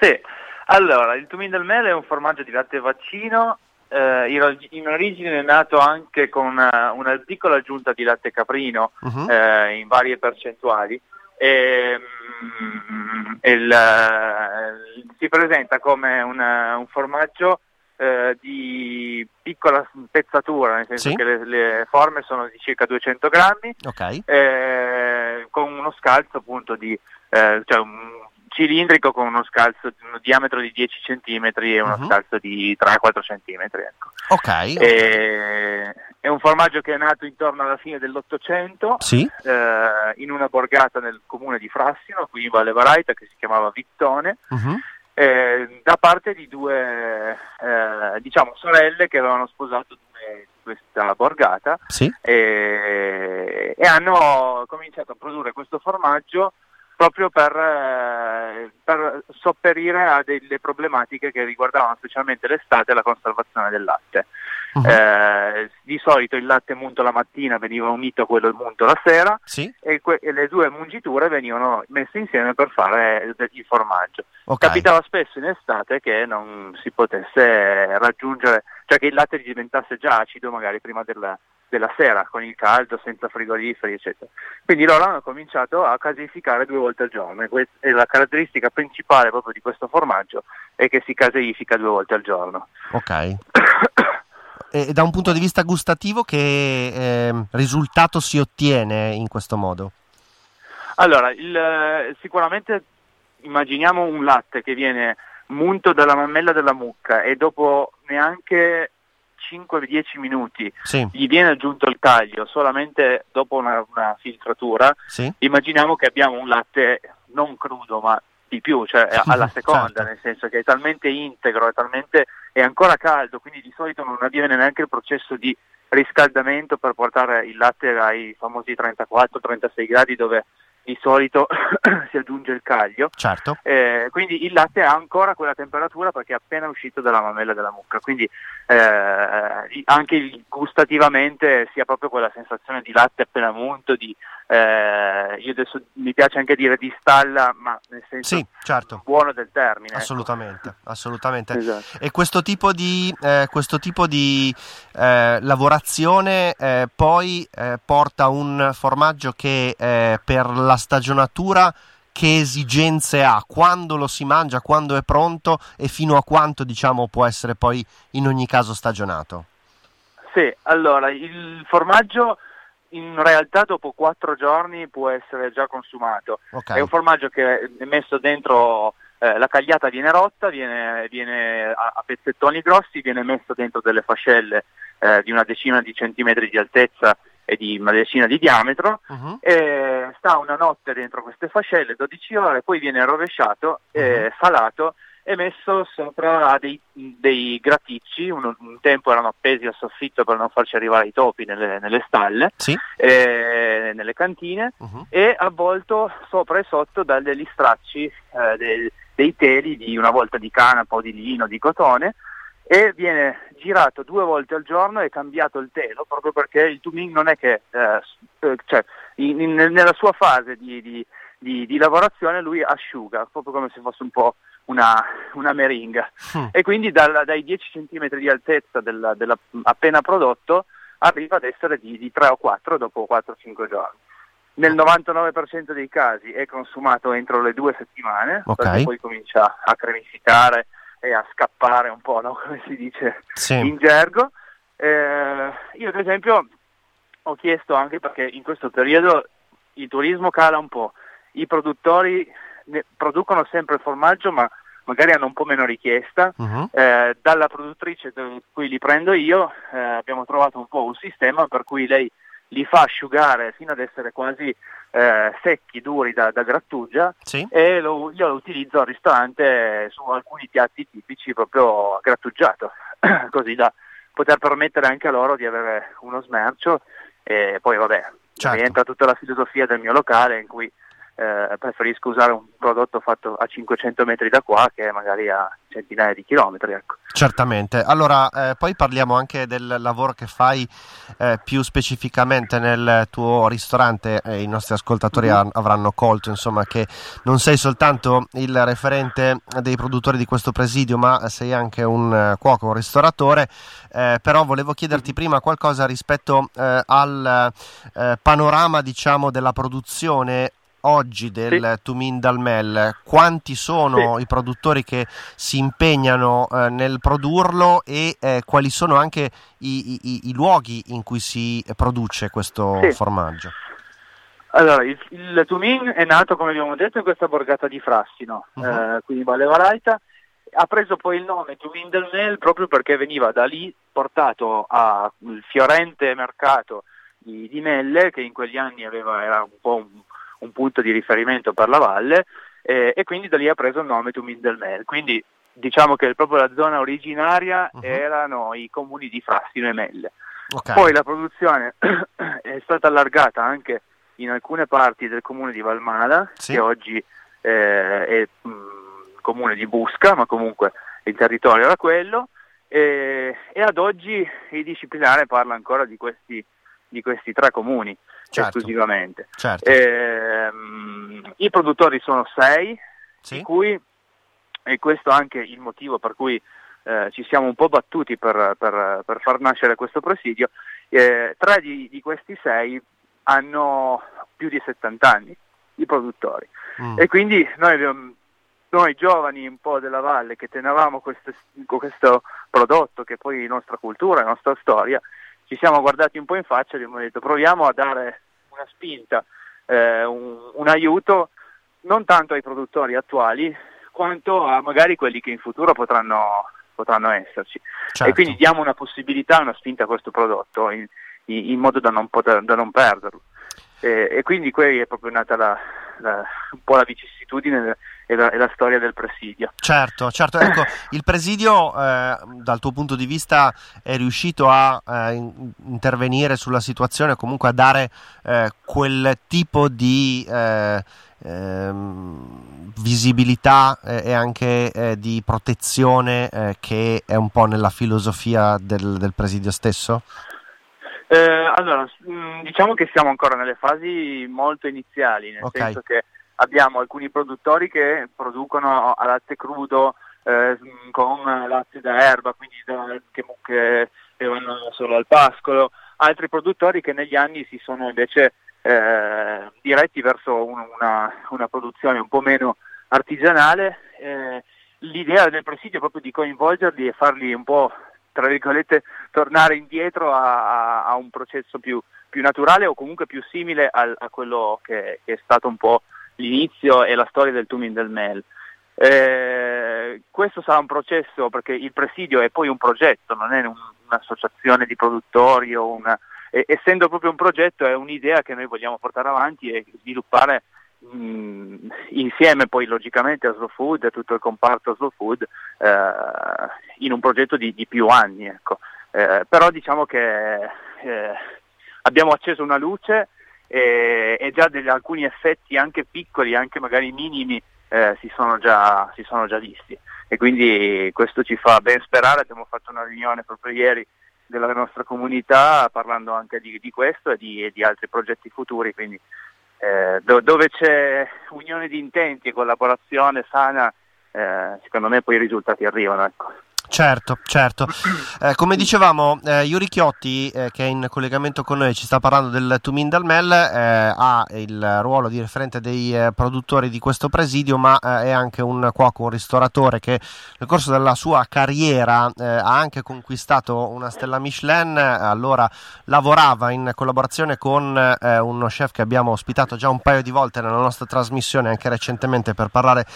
Sì, allora il Tumin del Mele è un formaggio di latte vaccino, eh, in, or- in origine è nato anche con una, una piccola aggiunta di latte caprino Mhm. eh, in varie percentuali. E, mm, il, eh, si presenta come una- un formaggio eh, di piccola pezzatura, nel senso Sì. che le, le forme sono di circa 200 grammi, Ok, eh, con uno scalzo appunto di eh, cioè un cilindrico con uno scalzo di un diametro di 10 cm e uno Mhm. scalzo di 3-4 cm. Ecco. ok. E- è un formaggio che è nato intorno alla fine dell'Ottocento Sì, eh, in una borgata nel comune di Frassino, qui in Valle Varaita, che si chiamava Vittone, mhm, eh, da parte di due eh, diciamo sorelle che avevano sposato due- questa borgata sì, e, e hanno cominciato a produrre questo formaggio proprio per, eh, per sopperire a delle problematiche che riguardavano specialmente l'estate e la conservazione del latte. Mhm, Eh, di solito il latte munto la mattina veniva unito a quello munto la sera sì, e, que- e le due mungiture venivano messe insieme per fare il- formaggio. ok. Capitava spesso in estate che non si potesse raggiungere, cioè che il latte diventasse già acido magari prima della, della sera, con il caldo, senza frigoriferi, eccetera. Quindi loro hanno cominciato a caseificare due volte al giorno e, e la caratteristica principale proprio di questo formaggio è che si caseifica due volte al giorno. Ok. E da un punto di vista gustativo, che ehm, risultato si ottiene in questo modo? Allora, il, eh, sicuramente immaginiamo un latte che viene munto dalla mammella della mucca e dopo neanche 5-10 minuti Sì, gli viene aggiunto il taglio solamente dopo una, una filtratura, sì, immaginiamo che abbiamo un latte non crudo ma di più, cioè alla seconda, Certo. nel senso che è talmente integro, è talmente è ancora caldo, quindi di solito non avviene neanche il processo di riscaldamento per portare il latte ai famosi 34-36 gradi dove di solito si aggiunge il caglio. certo. Eh, quindi il latte ha ancora quella temperatura perché è appena uscito dalla mammella della mucca, quindi eh, anche gustativamente si ha proprio quella sensazione di latte appena munto, di, eh, io adesso mi piace anche dire di stalla, ma nel senso Sì, certo. buono del termine. ecco. Assolutamente, assolutamente. Esatto. E questo tipo di, eh, questo tipo di eh, lavorazione eh, poi porta un formaggio che per la stagionatura che esigenze ha, quando lo si mangia, quando è pronto e fino a quanto diciamo può essere poi in ogni caso stagionato. Sì, allora il formaggio in realtà dopo quattro giorni può essere già consumato. Ok, È un formaggio che è messo dentro, eh, la cagliata viene rotta, viene, viene a, a pezzettoni grossi, viene messo dentro delle fascelle eh, di una decina di centimetri di altezza e di una decina di diametro, Mhm. e sta una notte dentro queste fascelle, 12 ore, poi viene rovesciato, eh, salato e messo sopra a dei, dei graticci, un, un tempo erano appesi al soffitto per non farci arrivare i topi nelle, nelle stalle, Sì. eh, nelle cantine, Mhm. e avvolto sopra e sotto da degli stracci eh, del- dei teli di una volta di canapa o di lino, di cotone e viene girato due volte al giorno e cambiato il telo proprio perché il tuning non è che eh, eh, cioè, in- in- nella sua fase di, di- di- di lavorazione lui asciuga proprio come se fosse un po' una, una meringa Mm. e quindi dal- dai 10 cm di altezza della, della- appena prodotto arriva ad essere di, di 3 o 4 dopo 4-5 giorni. Nel 99% dei casi è consumato entro le due settimane, Ok. perché poi comincia a cremificare e a scappare un po', no? come si dice Sì. in gergo. Eh, io ad esempio ho chiesto anche perché in questo periodo il turismo cala un po', i produttori producono sempre il formaggio ma magari hanno un po' meno richiesta. Mhm. Eh, dalla produttrice da cui li prendo io eh, abbiamo trovato un po' un sistema per cui lei li fa asciugare fino ad essere quasi eh, secchi, duri da, da grattugia Sì. e lo, io lo utilizzo al ristorante su alcuni piatti tipici proprio grattugiato, così da poter permettere anche a loro di avere uno smercio e poi vabbè, Certo. rientra tutta la filosofia del mio locale in cui eh, preferisco usare un prodotto fatto a 500 metri da qua che magari a centinaia di chilometri. Ecco. Certamente. Allora, eh, poi parliamo anche del lavoro che fai eh, più specificamente nel tuo ristorante. I nostri ascoltatori Mhm. av- avranno colto, insomma, che non sei soltanto il referente dei produttori di questo presidio, ma sei anche un eh, cuoco, un ristoratore. Eh, però volevo chiederti prima qualcosa rispetto eh, al panorama, diciamo, della produzione oggi del Tumin Dalmel. Quanti sono i produttori che si impegnano eh, nel produrlo e eh, quali sono anche i, i- i luoghi in cui si produce questo Sì. formaggio? Allora, il, il Tumin è nato, come abbiamo detto, in questa borgata di Frassino, Mhm. eh, quindi Valle Varaita. Ha preso poi il nome Tumin del Mel proprio perché veniva da lì portato al fiorente mercato di, di Melle, che in quegli anni aveva, era un po' un, un punto di riferimento per la valle, eh, e quindi da lì ha preso il nome Tumin del Mel. Quindi diciamo che proprio la zona originaria Mhm. erano i comuni di Frassino e Melle. Ok. Poi la produzione è stata allargata anche in alcune parti del comune di Valmala, Sì. che oggi eh, è mh, comune di Busca, ma comunque il territorio era quello, e, e ad oggi il disciplinare parla ancora di questi, di questi tre comuni Certo. esclusivamente. certo. Ehm, I produttori sono sei, Sì? di cui, e questo è anche il motivo per cui eh, ci siamo un po' battuti per, per- per far nascere questo presidio, eh, tre di, di questi sei hanno più di 70 anni, i produttori. Mm. E quindi noi, abbiamo- noi giovani un po' della valle che tenevamo questo, questo prodotto che poi è nostra cultura, nostra storia, ci siamo guardati un po' in faccia e abbiamo detto proviamo a dare una spinta, eh, un, un aiuto non tanto ai produttori attuali quanto a magari quelli che in futuro potranno, potranno esserci. Certo. E quindi diamo una possibilità, una spinta a questo prodotto in, in- in modo da non, poter- da non perderlo. E, e quindi qui è proprio nata la, la- un po' la vicissitudine e la, e la storia del presidio. Certo, certo. Ecco, il presidio, eh, dal tuo punto di vista, è riuscito a eh, in- intervenire sulla situazione, comunque a dare eh, quel tipo di eh, ehm, visibilità eh, e anche eh, di protezione eh, che è un po' nella filosofia del, del presidio stesso? Eh, allora, mh, diciamo che siamo ancora nelle fasi molto iniziali, nel Ok. senso che abbiamo alcuni produttori che producono a latte crudo eh, con latte da erba, quindi da- che, che che vanno solo al pascolo, altri produttori che negli anni si sono invece eh, diretti verso un- una, una produzione un po' meno artigianale. Eh, l'idea del presidio è proprio di coinvolgerli e farli un po' tra virgolette tornare indietro a, a- a un processo più, più naturale o comunque più simile al- a quello che, che è stato un po' l'inizio e la storia del Tumin del Mel. Eh, questo sarà un processo perché il presidio è poi un progetto, non è un- un'associazione di produttori una, e- essendo proprio un progetto è un'idea che noi vogliamo portare avanti e sviluppare mh, insieme poi logicamente a Slow Food e tutto il comparto Slow Food eh, in un progetto di, di più anni. Ecco. Eh, però diciamo che eh, abbiamo acceso una luce e, e già degli, alcuni effetti anche piccoli, anche magari minimi, eh, si, sono già, si sono già visti e quindi questo ci fa ben sperare. Abbiamo fatto una riunione proprio ieri della nostra comunità parlando anche di, di questo e di, e di altri progetti futuri, quindi eh, do- dove c'è unione di intenti e collaborazione sana, eh, secondo me poi i risultati arrivano. Ecco. Certo, certo. Eh, come dicevamo, eh, Yuri Chiotti, eh, che è in collegamento con noi, ci sta parlando del Tumin Dalmel, eh, ha il ruolo di referente dei eh, produttori di questo presidio, ma eh, è anche un cuoco, un ristoratore che nel corso della sua carriera eh, ha anche conquistato una stella Michelin, allora lavorava in collaborazione con uno chef che abbiamo ospitato già un paio di volte nella nostra trasmissione, anche recentemente per parlare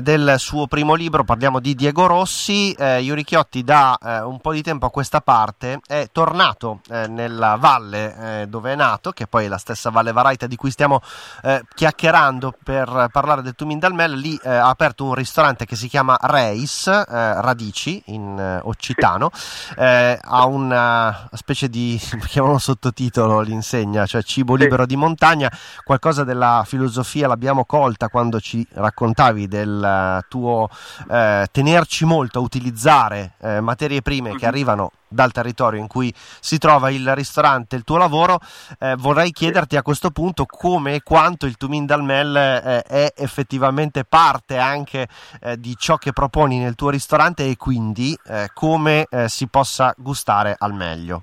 del suo primo libro, parliamo di Diego Rossi. Yuri Yuri Chiotti da eh, un po' di tempo a questa parte è tornato eh, nella valle eh, dove è nato, che poi è la stessa Valle Varaita di cui stiamo eh, chiacchierando per parlare del Tumin Dalmel. Lì eh, ha aperto un ristorante che si chiama Reis, eh, Radici in occitano. Ha una specie di, chiamano sottotitolo l'insegna, cioè cibo libero di montagna, qualcosa della filosofia l'abbiamo colta quando ci raccontavi del tuo tenerci molto a utilizzare eh, materie prime che Mhm. arrivano dal territorio in cui si trova il ristorante, il tuo lavoro, eh, vorrei chiederti a questo punto come e quanto il Tumin Dalmel eh, è effettivamente parte anche eh, di ciò che proponi nel tuo ristorante e quindi eh, come eh, si possa gustare al meglio.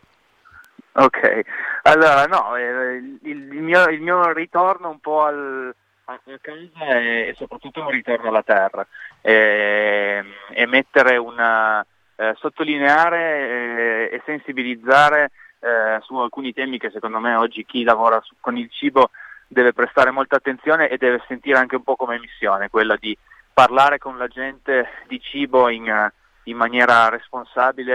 Ok, allora no, il, il mio, il mio ritorno un po' al, a casa è soprattutto un ritorno alla terra. E, e mettere una, eh, sottolineare eh, e sensibilizzare eh, su alcuni temi che secondo me oggi chi lavora su- con il cibo deve prestare molta attenzione e deve sentire anche un po' come missione, quella di parlare con la gente di cibo in, in maniera responsabile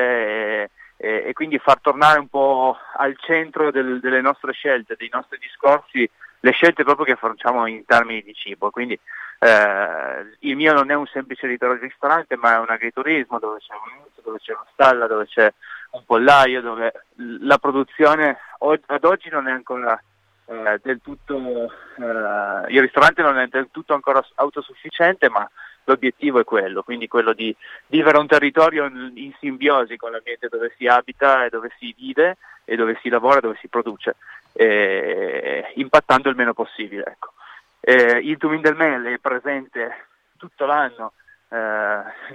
e, e- e quindi far tornare un po' al centro del- delle nostre scelte, dei nostri discorsi, le scelte proprio che facciamo in termini di cibo. Quindi eh, il mio non è un semplice ristorante, ma è un agriturismo dove c'è un inizio, dove c'è una stalla, dove c'è un pollaio, dove la produzione ad oggi non è ancora eh, del tutto, eh, il ristorante non è del tutto ancora autosufficiente, ma l'obiettivo è quello, quindi quello di vivere un territorio in, simbiosi con l'ambiente dove si abita e dove si vive e dove si lavora, dove si produce, eh, impattando il meno possibile. Ecco. Eh, il Tumin del Mele è presente tutto l'anno eh,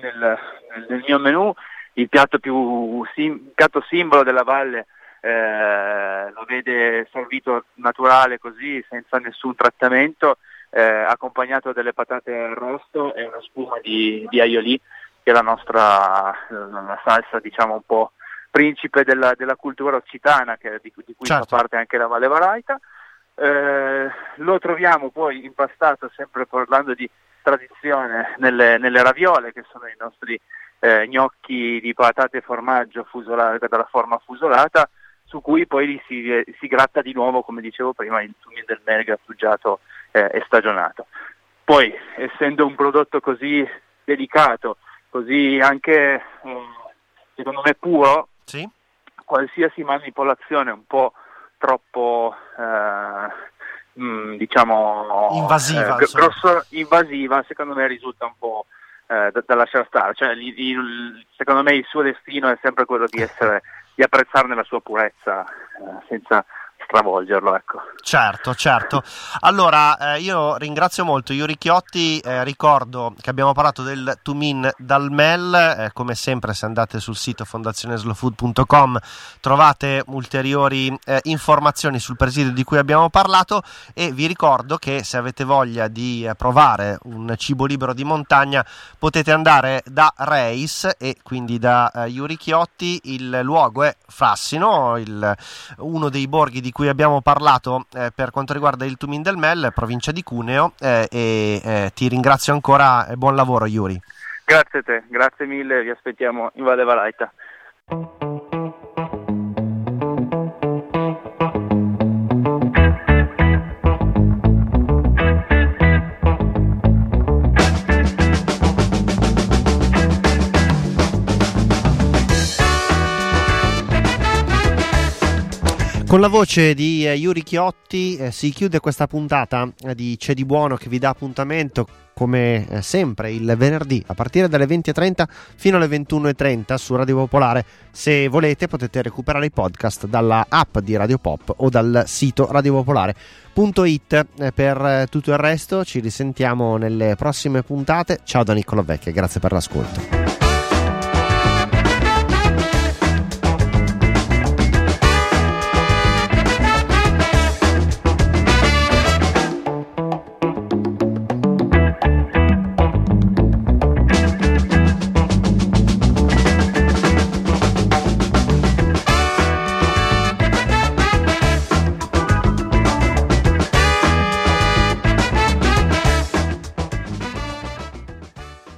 nel, nel- mio menù, il piatto più sim- piatto simbolo della valle eh, lo vede servito naturale così, senza nessun trattamento, eh, accompagnato delle patate arrosto e una spuma di, di aioli, che è la nostra la salsa diciamo un po' principe della, della cultura occitana, che- di, cui- di cui Certo. fa parte anche la Valle Varaita. Eh, lo troviamo poi impastato, sempre parlando di tradizione, nelle, nelle raviole, che sono i nostri eh, gnocchi di patate e formaggio fusolata, dalla forma fusolata, su cui poi si, si gratta di nuovo, come dicevo prima, il tumin del mele grattugiato eh, e stagionato. Poi, essendo un prodotto così delicato, così anche eh, secondo me puro, Sì? qualsiasi manipolazione un po' troppo eh, mh, diciamo Invasiva, eh, grosso- invasiva secondo me risulta un po' eh, da, da lasciare stare cioè, il- il- secondo me il suo destino è sempre quello di essere di apprezzarne la sua purezza eh, senza stravolgerlo ecco Certo, certo. Allora, eh, io ringrazio molto Yuri Chiotti, eh, ricordo che abbiamo parlato del Tumin Dalmel, eh, come sempre se andate sul sito fondazioneslowfood.com trovate ulteriori eh, informazioni sul presidio di cui abbiamo parlato e vi ricordo che se avete voglia di eh, provare un cibo libero di montagna potete andare da Reis e quindi da eh, Yuri Chiotti, il luogo è Frassino, il- uno dei borghi di cui abbiamo parlato eh, per quanto riguarda il Tumin del Mel, provincia di Cuneo eh, e eh, ti ringrazio ancora e buon lavoro Yuri. grazie a te grazie mille vi aspettiamo in Valle Valaita Con la voce di eh, Yuri Chiotti eh, si chiude questa puntata eh, di C'è di buono che vi dà appuntamento come sempre il venerdì a partire dalle 20.30 fino alle 21.30 su Radio Popolare. Se volete potete recuperare i podcast dalla app di Radio Pop o dal sito radiopopolare.it. Per tutto il resto ci risentiamo nelle prossime puntate. Ciao da Niccolo Vecchia, grazie per l'ascolto.